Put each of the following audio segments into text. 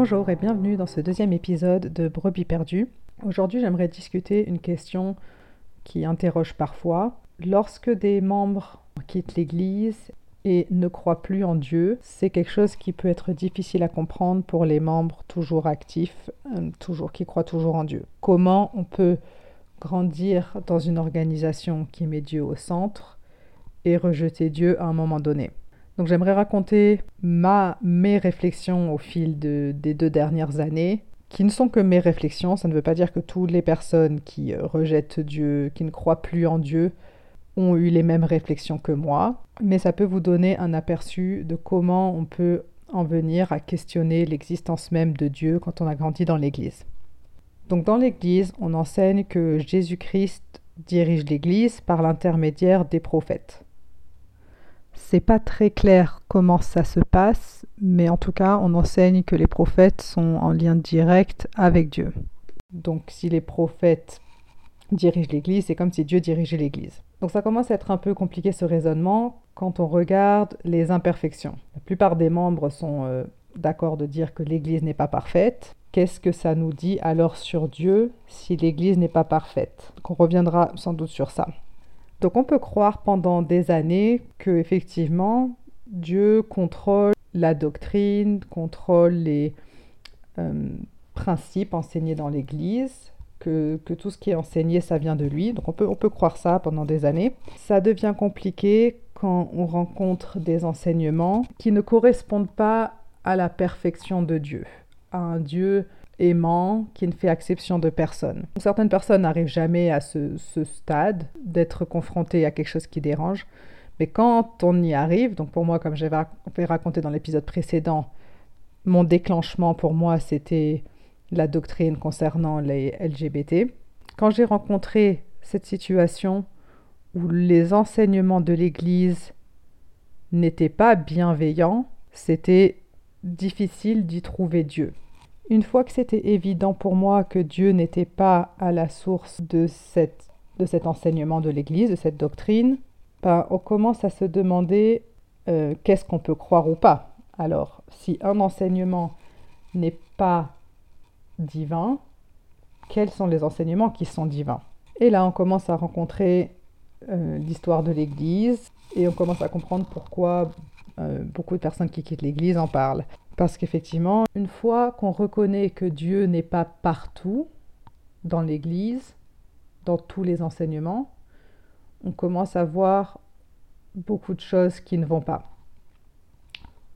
Bonjour et bienvenue dans ce deuxième épisode de Brebis perdues. Aujourd'hui, j'aimerais discuter une question qui interroge parfois. Lorsque des membres quittent l'Église et ne croient plus en Dieu, c'est quelque chose qui peut être difficile à comprendre pour les membres toujours actifs, euh, toujours qui croient toujours en Dieu. Comment on peut grandir dans une organisation qui met Dieu au centre et rejeter Dieu à un moment donné? Donc j'aimerais raconter ma, mes réflexions au fil de, des deux dernières années, qui ne sont que mes réflexions. Ça ne veut pas dire que toutes les personnes qui euh, rejettent Dieu, qui ne croient plus en Dieu, ont eu les mêmes réflexions que moi, mais ça peut vous donner un aperçu de comment on peut en venir à questionner l'existence même de Dieu quand on a grandi dans l'Église. Donc dans l'Église, on enseigne que Jésus-Christ dirige l'Église par l'intermédiaire des prophètes. C'est pas très clair comment ça se passe, mais en tout cas, on enseigne que les prophètes sont en lien direct avec Dieu. Donc si les prophètes dirigent l'Église, c'est comme si Dieu dirigeait l'Église. Donc ça commence à être un peu compliqué ce raisonnement quand on regarde les imperfections. La plupart des membres sont euh, d'accord de dire que l'Église n'est pas parfaite. Qu'est-ce que ça nous dit alors sur Dieu si l'Église n'est pas parfaite? On reviendra sans doute sur ça. Donc on peut croire pendant des années que effectivement Dieu contrôle la doctrine, contrôle les euh, principes enseignés dans l'Église, que, que, tout ce qui est enseigné, ça vient de lui. Donc on peut, on peut croire ça pendant des années. Ça devient compliqué quand on rencontre des enseignements qui ne correspondent pas à la perfection de Dieu, à un Dieu aimant qui ne fait exception de personne. Certaines personnes n'arrivent jamais à ce, stade d'être confrontées à quelque chose qui dérange, mais quand on y arrive, donc pour moi, comme j'avais raconté dans l'épisode précédent, mon déclenchement pour moi, c'était la doctrine concernant les LGBT. Quand j'ai rencontré cette situation où les enseignements de l'Église n'étaient pas bienveillants, c'était difficile d'y trouver Dieu. Une fois que c'était évident pour moi que Dieu n'était pas à la source de, cette, cet enseignement de l'Église, de cette doctrine, ben, on commence à se demander euh, qu'est-ce qu'on peut croire ou pas. Alors, si un enseignement n'est pas divin, quels sont les enseignements qui sont divins? Et là, on commence à rencontrer euh, l'histoire de l'Église et on commence à comprendre pourquoi euh, beaucoup de personnes qui quittent l'Église en parlent. Parce qu'effectivement, une fois qu'on reconnaît que Dieu n'est pas partout dans l'Église, dans tous les enseignements, on commence à voir beaucoup de choses qui ne vont pas.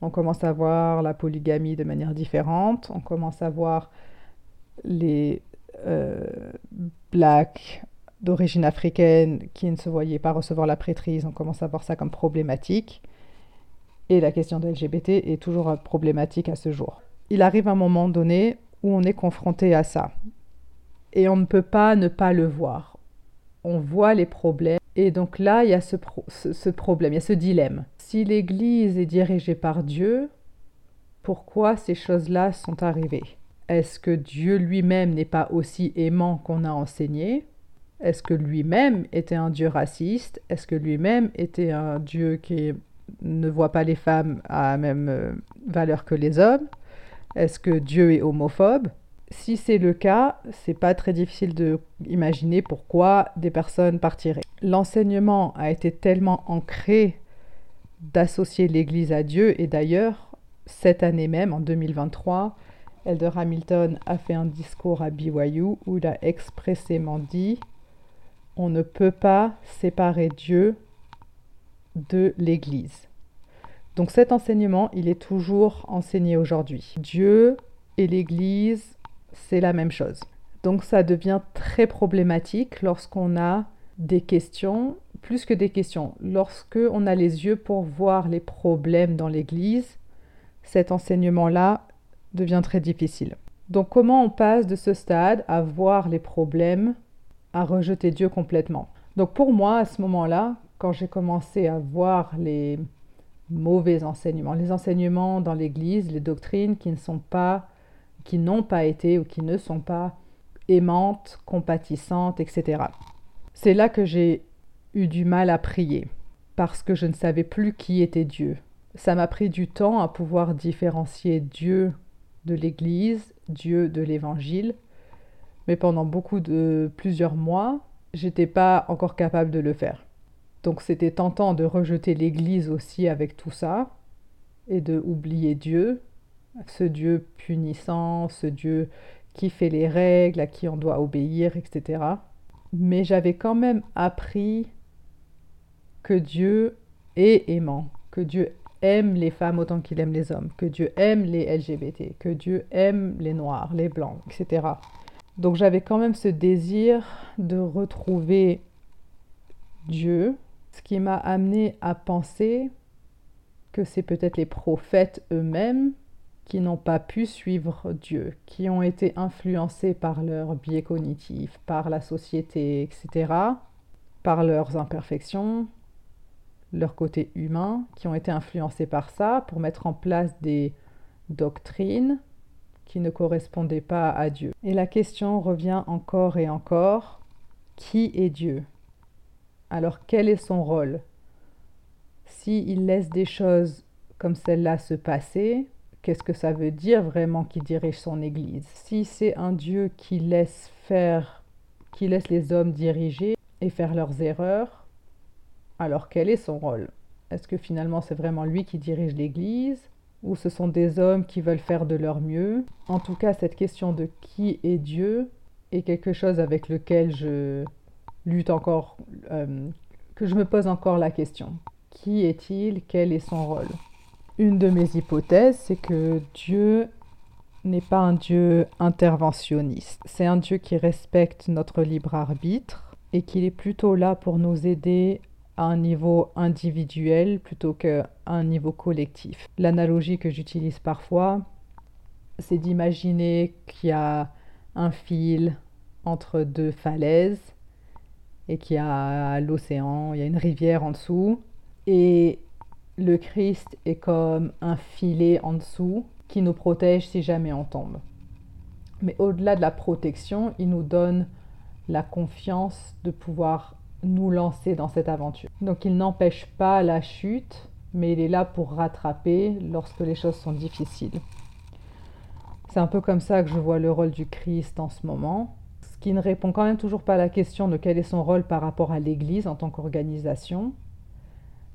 On commence à voir la polygamie de manière différente, on commence à voir les euh, blacks d'origine africaine qui ne se voyaient pas recevoir la prêtrise, on commence à voir ça comme problématique. Et la question de LGBT est toujours problématique à ce jour. Il arrive un moment donné où on est confronté à ça. Et on ne peut pas ne pas le voir. On voit les problèmes. Et donc là, il y a ce, problème, il y a ce dilemme. Si l'Église est dirigée par Dieu, pourquoi ces choses-là sont arrivées? Est-ce que Dieu lui-même n'est pas aussi aimant qu'on a enseigné? Est-ce que lui-même était un Dieu raciste? Est-ce que lui-même était un Dieu qui ne voit pas les femmes à la même euh, valeur que les hommes Est-ce que Dieu est homophobe? Si c'est le cas, c'est pas très difficile d'imaginer pourquoi des personnes partiraient. L'enseignement a été tellement ancré d'associer l'Église à Dieu et d'ailleurs, cette année même, en 2023, Elder Hamilton a fait un discours à BYU où il a expressément dit on ne peut pas séparer Dieu de l'Église. Donc cet enseignement, il est toujours enseigné aujourd'hui. Dieu et l'Église, c'est la même chose. Donc ça devient très problématique lorsqu'on a des questions, plus que des questions, lorsque on a les yeux pour voir les problèmes dans l'Église, cet enseignement-là devient très difficile. Donc comment on passe de ce stade à voir les problèmes à rejeter Dieu complètement? Donc pour moi, à ce moment-là, quand j'ai commencé à voir les mauvais enseignements, les enseignements dans l'Église, les doctrines qui ne sont pas, qui n'ont pas été ou qui ne sont pas aimantes, compatissantes, etc. C'est là que j'ai eu du mal à prier, parce que je ne savais plus qui était Dieu. Ça m'a pris du temps à pouvoir différencier Dieu de l'Église, Dieu de l'Évangile. Mais pendant beaucoup de plusieurs mois, j'étais pas encore capable de le faire. Donc c'était tentant de rejeter l'Église aussi avec tout ça et de oublier Dieu, ce Dieu punissant, ce Dieu qui fait les règles, à qui on doit obéir, etc. Mais j'avais quand même appris que Dieu est aimant, que Dieu aime les femmes autant qu'il aime les hommes, que Dieu aime les LGBT, que Dieu aime les noirs, les blancs, etc. Donc j'avais quand même ce désir de retrouver Dieu, ce qui m'a amené à penser que c'est peut-être les prophètes eux-mêmes qui n'ont pas pu suivre Dieu, qui ont été influencés par leur biais cognitif, par la société, etc., par leurs imperfections, leur côté humain, qui ont été influencés par ça pour mettre en place des doctrines qui ne correspondaient pas à Dieu. Et la question revient encore et encore, qui est Dieu? Alors quel est son rôle? S'il laisse des choses comme celle-là se passer, qu'est-ce que ça veut dire vraiment qu'il dirige son Église? Si c'est un Dieu qui laisse faire, qui laisse les hommes diriger et faire leurs erreurs, alors quel est son rôle? Est-ce que finalement c'est vraiment lui qui dirige l'Église? Ou ce sont des hommes qui veulent faire de leur mieux? En tout cas, cette question de qui est Dieu est quelque chose avec lequel je lutte encore, euh, que je me pose encore la question. Qui est-il? Quel est son rôle? Une de mes hypothèses, c'est que Dieu n'est pas un Dieu interventionniste. C'est un Dieu qui respecte notre libre arbitre et qu'il est plutôt là pour nous aider à un niveau individuel plutôt qu'à un niveau collectif. L'analogie que j'utilise parfois, c'est d'imaginer qu'il y a un fil entre deux falaises et qu'il y a l'océan, il y a une rivière en dessous et le Christ est comme un filet en dessous qui nous protège si jamais on tombe. Mais au-delà de la protection, il nous donne la confiance de pouvoir nous lancer dans cette aventure. Donc il n'empêche pas la chute, mais il est là pour rattraper lorsque les choses sont difficiles. C'est un peu comme ça que je vois le rôle du Christ en ce moment, qui ne répond quand même toujours pas à la question de quel est son rôle par rapport à l'Église en tant qu'organisation.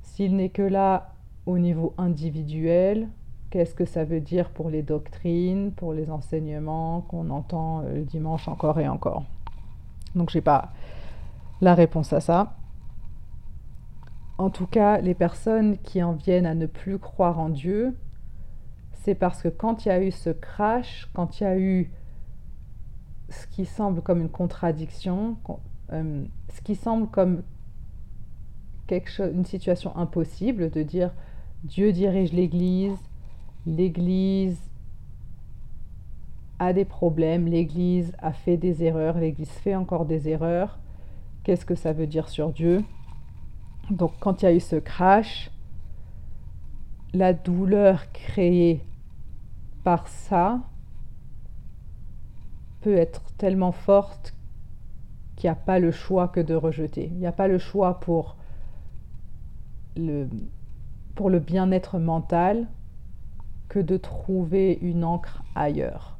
S'il n'est que là au niveau individuel, qu'est-ce que ça veut dire pour les doctrines, pour les enseignements qu'on entend euh, le dimanche encore et encore? Donc j'ai pas la réponse à ça. En tout cas, les personnes qui en viennent à ne plus croire en Dieu, c'est parce que quand il y a eu ce crash, quand il y a eu ce qui semble comme une contradiction, euh, ce qui semble comme quelque chose, une situation impossible de dire Dieu dirige l'Église, l'Église a des problèmes, l'Église a fait des erreurs, l'Église fait encore des erreurs, Qu'est-ce que ça veut dire sur Dieu? Donc quand il y a eu ce crash, la douleur créée par ça peut être tellement forte qu'il n'y a pas le choix que de rejeter. Il n'y a pas le choix pour le, pour le bien-être mental que de trouver une encre ailleurs.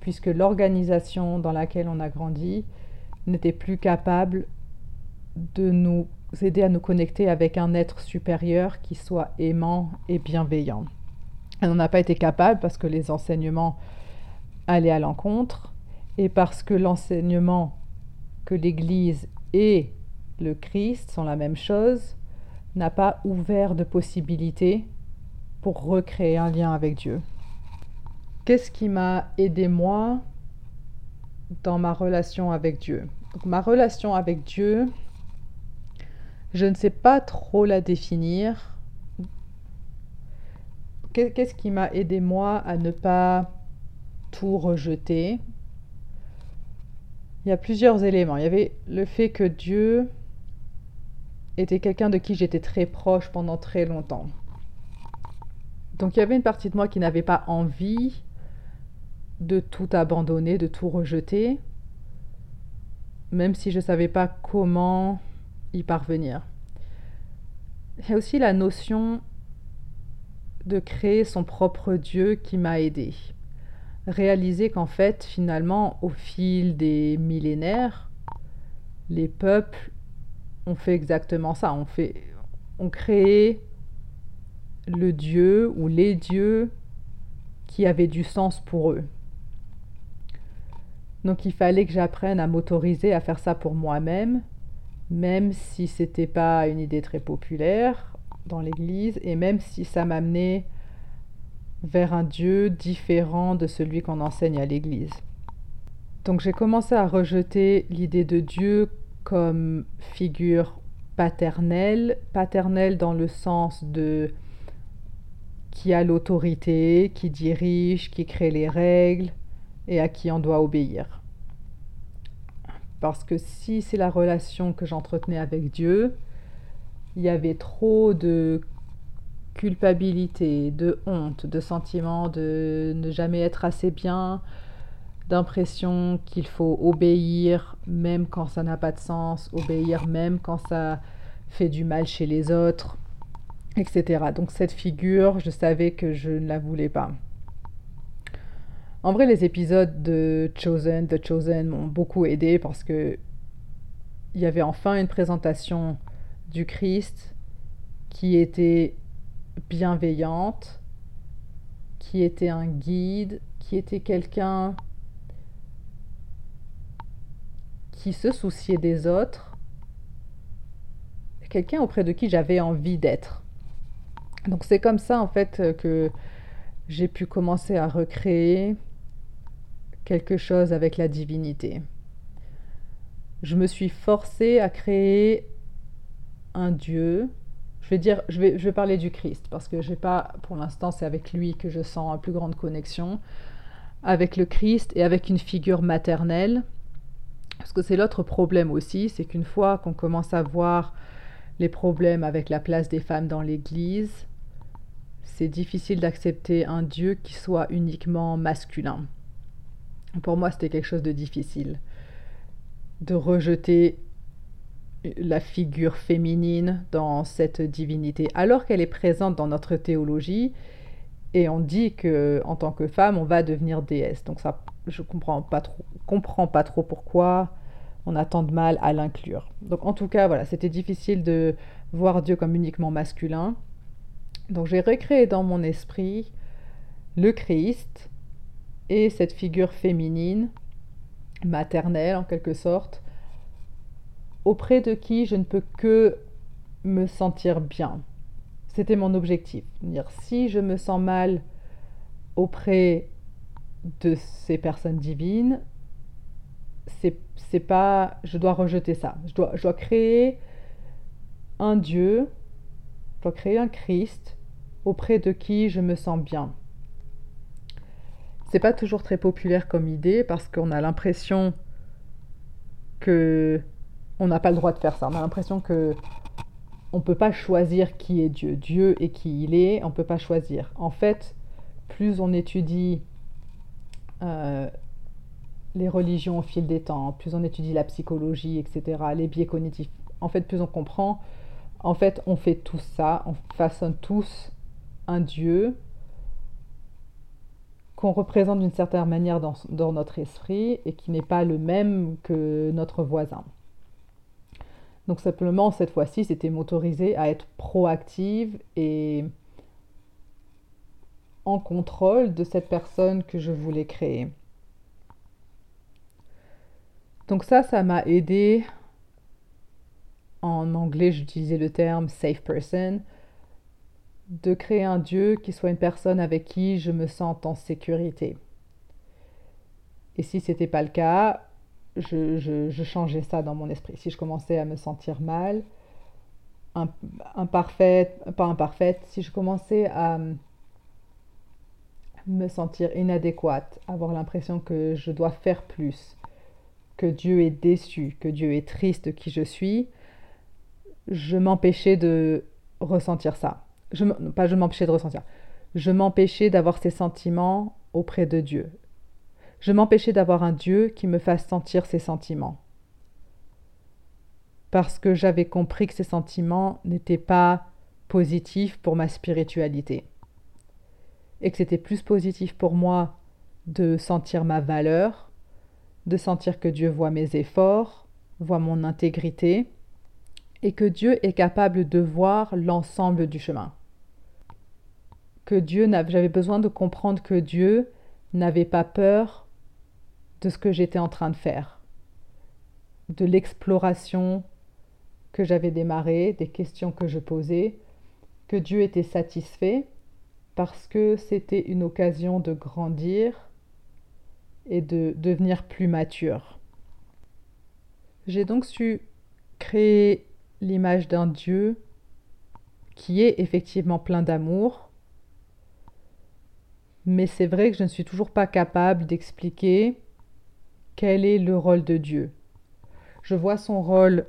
Puisque l'organisation dans laquelle on a grandi n'était plus capable de nous aider à nous connecter avec un être supérieur qui soit aimant et bienveillant. Elle n'en a pas été capable parce que les enseignements allaient à l'encontre et parce que l'enseignement que l'Église et le Christ sont la même chose n'a pas ouvert de possibilités pour recréer un lien avec Dieu. Qu'est-ce qui m'a aidé moi dans ma relation avec Dieu? ma relation avec Dieu, je ne sais pas trop la définir. Qu'est-ce qui m'a aidé moi à ne pas tout rejeter Il y a plusieurs éléments. Il y avait le fait que Dieu était quelqu'un de qui j'étais très proche pendant très longtemps. Donc il y avait une partie de moi qui n'avait pas envie de tout abandonner, de tout rejeter, même si je ne savais pas comment y parvenir. Il y a aussi la notion de créer son propre Dieu qui m'a aidé. Réalisé qu'en fait, finalement, au fil des millénaires, les peuples ont fait exactement ça. On fait, ont créé le dieu ou les dieux qui avaient du sens pour eux. Donc il fallait que j'apprenne à m'autoriser à faire ça pour moi-même, même si c'était pas une idée très populaire dans l'église et même si ça m'amenait vers un Dieu différent de celui qu'on enseigne à l'église. Donc j'ai commencé à rejeter l'idée de Dieu comme figure paternelle, paternelle dans le sens de qui a l'autorité, qui dirige, qui crée les règles et à qui on doit obéir. Parce que si c'est la relation que j'entretenais avec Dieu, il y avait trop de culpabilité, de honte, de sentiment de ne jamais être assez bien, d'impression qu'il faut obéir même quand ça n'a pas de sens, obéir même quand ça fait du mal chez les autres, etc. Donc cette figure, je savais que je ne la voulais pas. En vrai, les épisodes de Chosen, The Chosen m'ont beaucoup aidé parce que il y avait enfin une présentation du Christ qui était bienveillante, qui était un guide, qui était quelqu'un qui se souciait des autres, quelqu'un auprès de qui j'avais envie d'être. Donc c'est comme ça en fait que j'ai pu commencer à recréer quelque chose avec la divinité. Je me suis forcée à créer un Dieu. Je vais parler du Christ parce que j'ai pas, pour l'instant, c'est avec lui que je sens une plus grande connexion avec le Christ et avec une figure maternelle. Parce que c'est l'autre problème aussi, c'est qu'une fois qu'on commence à voir les problèmes avec la place des femmes dans l'Église, c'est difficile d'accepter un Dieu qui soit uniquement masculin. Pour moi, c'était quelque chose de difficile. De rejeter la figure féminine dans cette divinité, alors qu'elle est présente dans notre théologie, et on dit que en tant que femme, on va devenir déesse. Donc ça, je comprends pas trop, comprends pas trop pourquoi on a tant de mal à l'inclure. Donc en tout cas, voilà, c'était difficile de voir Dieu comme uniquement masculin. Donc j'ai recréé dans mon esprit le Christ et cette figure féminine, maternelle en quelque sorte, auprès de qui je ne peux que me sentir bien. C'était mon objectif. Dire si je me sens mal auprès de ces personnes divines, c'est, pas. Je dois rejeter ça. Je dois, je dois créer un Dieu, je dois créer un Christ auprès de qui je me sens bien. C'est pas toujours très populaire comme idée parce qu'on a l'impression que on n'a pas le droit de faire ça. On a l'impression que on peut pas choisir qui est Dieu. Dieu est qui il est, on peut pas choisir. En fait, plus on étudie euh, les religions au fil des temps, plus on étudie la psychologie, etc., les biais cognitifs, en fait, plus on comprend, en fait, on fait tout ça, on façonne tous un Dieu qu'on représente d'une certaine manière dans, dans, notre esprit et qui n'est pas le même que notre voisin. Donc simplement, cette fois-ci, c'était m'autoriser à être proactive et en contrôle de cette personne que je voulais créer. Donc ça, ça m'a aidé. En anglais, j'utilisais le terme safe person de créer un Dieu qui soit une personne avec qui je me sente en sécurité. Et si ce n'était pas le cas, je, changeais ça dans mon esprit. Si je commençais à me sentir mal, imparfaite, pas imparfaite, si je commençais à me sentir inadéquate, avoir l'impression que je dois faire plus, que Dieu est déçu, que Dieu est triste qui je suis, je m'empêchais de ressentir ça pas je m'empêchais de ressentir, je m'empêchais d'avoir ces sentiments auprès de Dieu. Je m'empêchais d'avoir un Dieu qui me fasse sentir ces sentiments. Parce que j'avais compris que ces sentiments n'étaient pas positifs pour ma spiritualité. Et que c'était plus positif pour moi de sentir ma valeur, de sentir que Dieu voit mes efforts, voit mon intégrité, et que Dieu est capable de voir l'ensemble du chemin. Que Dieu j'avais besoin de comprendre que Dieu n'avait pas peur de ce que j'étais en train de faire, de l'exploration que j'avais démarrée, des questions que je posais, que Dieu était satisfait parce que c'était une occasion de grandir et de devenir plus mature. J'ai donc su créer l'image d'un Dieu qui est effectivement plein d'amour, mais c'est vrai que je ne suis toujours pas capable d'expliquer quel est le rôle de Dieu? Je vois son rôle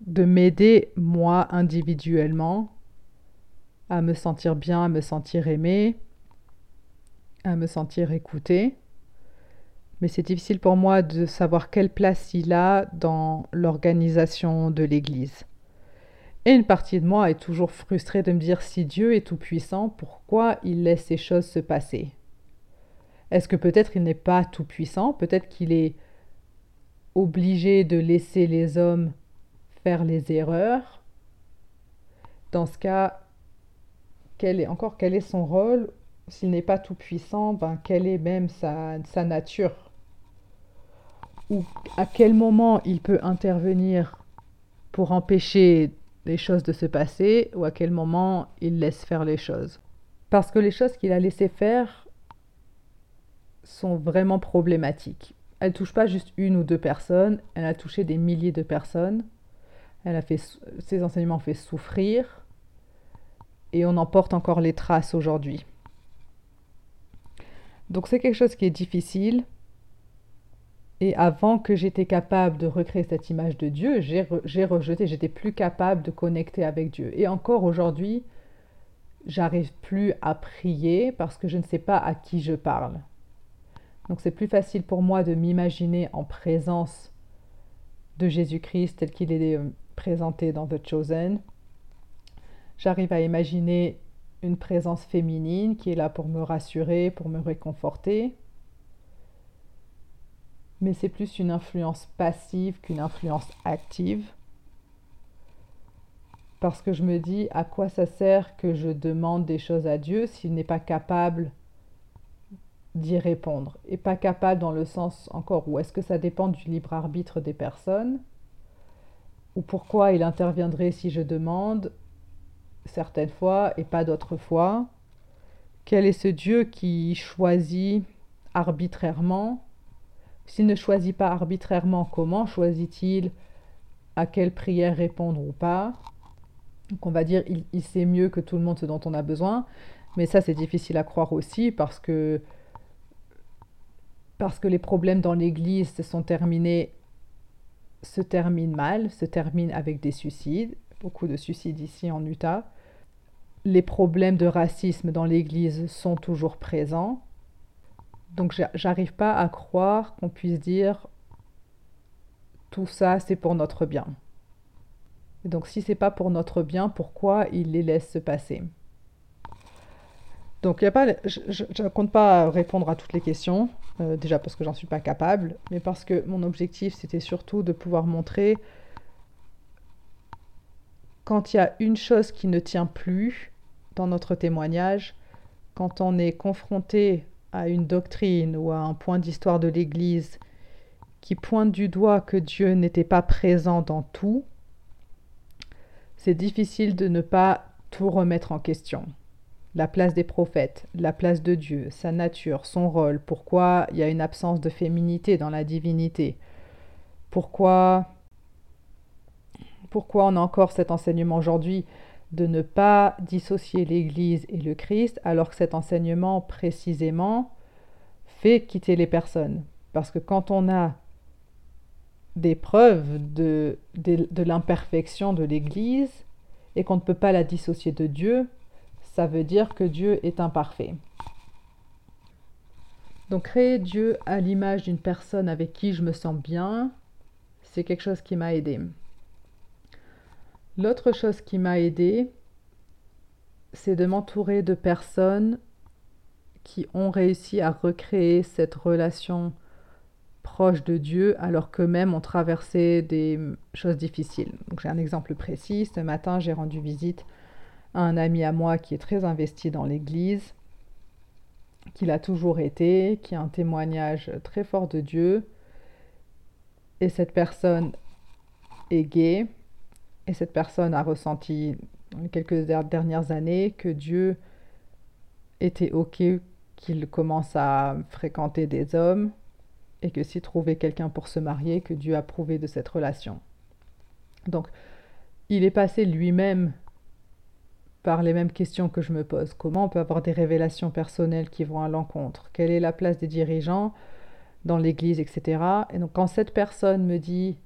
de m'aider, moi, individuellement, à me sentir bien, à me sentir aimé, à me sentir écouté mais c'est difficile pour moi de savoir quelle place il a dans l'organisation de l'Église. Et une partie de moi est toujours frustrée de me dire si Dieu est tout-puissant, pourquoi il laisse ces choses se passer? Est-ce que peut-être il n'est pas tout-puissant Peut-être qu'il est obligé de laisser les hommes faire les erreurs? Dans ce cas, quel est, encore quel est son rôle? S'il n'est pas tout-puissant, ben, quelle est même sa, sa nature? Ou à quel moment il peut intervenir pour empêcher les choses de se passer? Ou à quel moment il laisse faire les choses? Parce que les choses qu'il a laissé faire sont vraiment problématiques. Elle touche pas juste une ou deux personnes, elle a touché des milliers de personnes. Elle ses enseignements ont fait souffrir et on en porte encore les traces aujourd'hui. Donc c'est quelque chose qui est difficile, et avant que j'étais capable de recréer cette image de Dieu, j'ai rejeté, j'étais plus capable de connecter avec Dieu. Et encore aujourd'hui, j'arrive plus à prier parce que je ne sais pas à qui je parle. Donc c'est plus facile pour moi de m'imaginer en présence de Jésus-Christ tel qu'il est euh, présenté dans The Chosen. J'arrive à imaginer une présence féminine qui est là pour me rassurer, pour me réconforter mais c'est plus une influence passive qu'une influence active. Parce que je me dis à quoi ça sert que je demande des choses à Dieu s'il n'est pas capable d'y répondre. Et pas capable dans le sens encore où est-ce que ça dépend du libre arbitre des personnes Ou pourquoi il interviendrait si je demande certaines fois et pas d'autres fois. Quel est ce Dieu qui choisit arbitrairement? S'il ne choisit pas arbitrairement, comment choisit-il? À quelle prière répondre ou pas? Donc on va dire il, sait mieux que tout le monde ce dont on a besoin, mais ça c'est difficile à croire aussi parce que parce que les problèmes dans l'Église se sont terminés se terminent mal, se terminent avec des suicides, beaucoup de suicides ici en Utah. Les problèmes de racisme dans l'Église sont toujours présents. Donc j'arrive pas à croire qu'on puisse dire tout ça c'est pour notre bien. Donc si c'est pas pour notre bien, pourquoi il les laisse se passer? Donc y a pas, je ne compte pas répondre à toutes les questions, euh, déjà parce que j'en suis pas capable, mais parce que mon objectif c'était surtout de pouvoir montrer quand il y a une chose qui ne tient plus dans notre témoignage, quand on est confronté à une doctrine ou à un point d'histoire de l'Église qui pointe du doigt que Dieu n'était pas présent dans tout, c'est difficile de ne pas tout remettre en question. La place des prophètes, la place de Dieu, sa nature, son rôle, pourquoi il y a une absence de féminité dans la divinité, pourquoi, pourquoi on a encore cet enseignement aujourd'hui de ne pas dissocier l'Église et le Christ, alors que cet enseignement précisément fait quitter les personnes. Parce que quand on a des preuves de, de, l'imperfection de l'Église et qu'on ne peut pas la dissocier de Dieu, ça veut dire que Dieu est imparfait. Donc créer Dieu à l'image d'une personne avec qui je me sens bien, c'est quelque chose qui m'a aidé. L'autre chose qui m'a aidé, c'est de m'entourer de personnes qui ont réussi à recréer cette relation proche de Dieu alors qu'eux-mêmes ont traversé des choses difficiles. J'ai un exemple précis. Ce matin, j'ai rendu visite un ami à moi qui est très investi dans l'Église, qui l'a toujours été, qui a un témoignage très fort de Dieu. Et cette personne est gay. Et cette personne a ressenti dans les quelques dernières années que Dieu était OK qu'il commence à fréquenter des hommes et que s'il trouvait quelqu'un pour se marier, que Dieu approuvait de cette relation. Donc, il est passé lui-même par les mêmes questions que je me pose. Comment on peut avoir des révélations personnelles qui vont à l'encontre? Quelle est la place des dirigeants dans l'Église, etc. Et donc, quand cette personne me dit,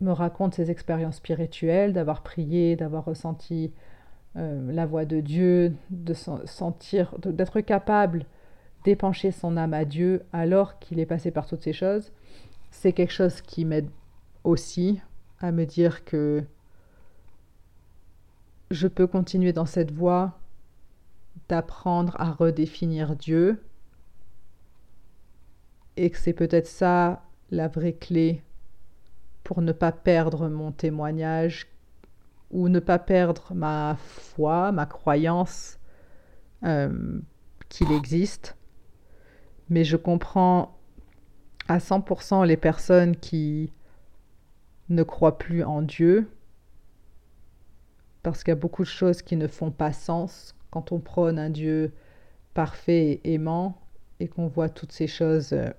me raconte ses expériences spirituelles, d'avoir prié, d'avoir ressenti euh, la voix de Dieu, de sentir, d'être capable d'épancher son âme à Dieu alors qu'il est passé par toutes ces choses, c'est quelque chose qui m'aide aussi à me dire que je peux continuer dans cette voie d'apprendre à redéfinir Dieu et que c'est peut-être ça la vraie clé pour ne pas perdre mon témoignage ou ne pas perdre ma foi, ma croyance euh, qu'il existe. Mais je comprends à 100% les personnes qui ne croient plus en Dieu, parce qu'il y a beaucoup de choses qui ne font pas sens quand on prône un Dieu parfait et aimant et qu'on voit toutes ces choses euh,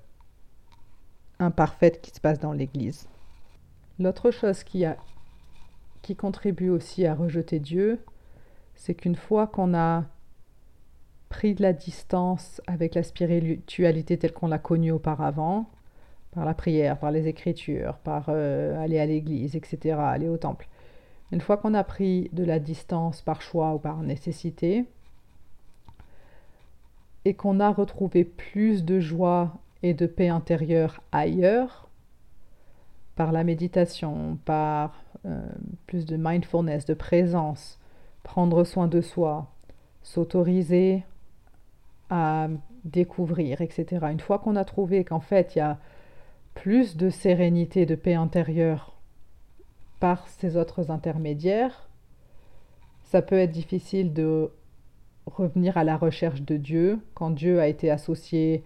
imparfaites qui se passent dans l'Église. L'autre chose qui, contribue aussi à rejeter Dieu, c'est qu'une fois qu'on a pris de la distance avec la spiritualité telle qu'on l'a connue auparavant, par la prière, par les écritures, par euh, aller à l'église, etc., aller au temple. Une fois qu'on a pris de la distance par choix ou par nécessité, et qu'on a retrouvé plus de joie et de paix intérieure ailleurs, par la méditation, par euh, plus de mindfulness, de présence, prendre soin de soi, s'autoriser à découvrir, etc. Une fois qu'on a trouvé qu'en fait il y a plus de sérénité, de paix intérieure par ces autres intermédiaires, ça peut être difficile de revenir à la recherche de Dieu quand Dieu a été associé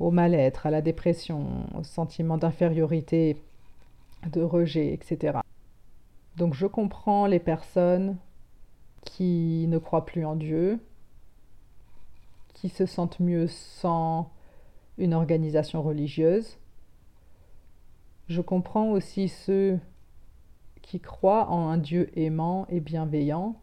au mal-être, à la dépression, au sentiment d'infériorité, de rejet, etc. Donc je comprends les personnes qui ne croient plus en Dieu, qui se sentent mieux sans une organisation religieuse. Je comprends aussi ceux qui croient en un Dieu aimant et bienveillant.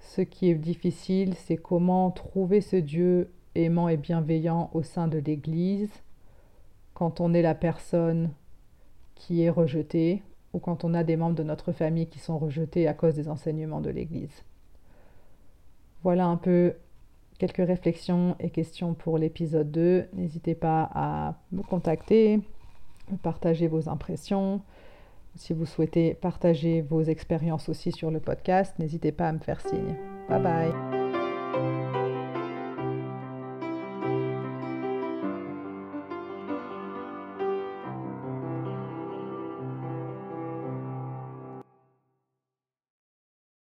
Ce qui est difficile, c'est comment trouver ce Dieu aimant et bienveillant au sein de l'Église quand on est la personne qui est rejetée ou quand on a des membres de notre famille qui sont rejetés à cause des enseignements de l'Église. Voilà un peu quelques réflexions et questions pour l'épisode 2. N'hésitez pas à me contacter, partager vos impressions. Si vous souhaitez partager vos expériences aussi sur le podcast, n'hésitez pas à me faire signe. Bye bye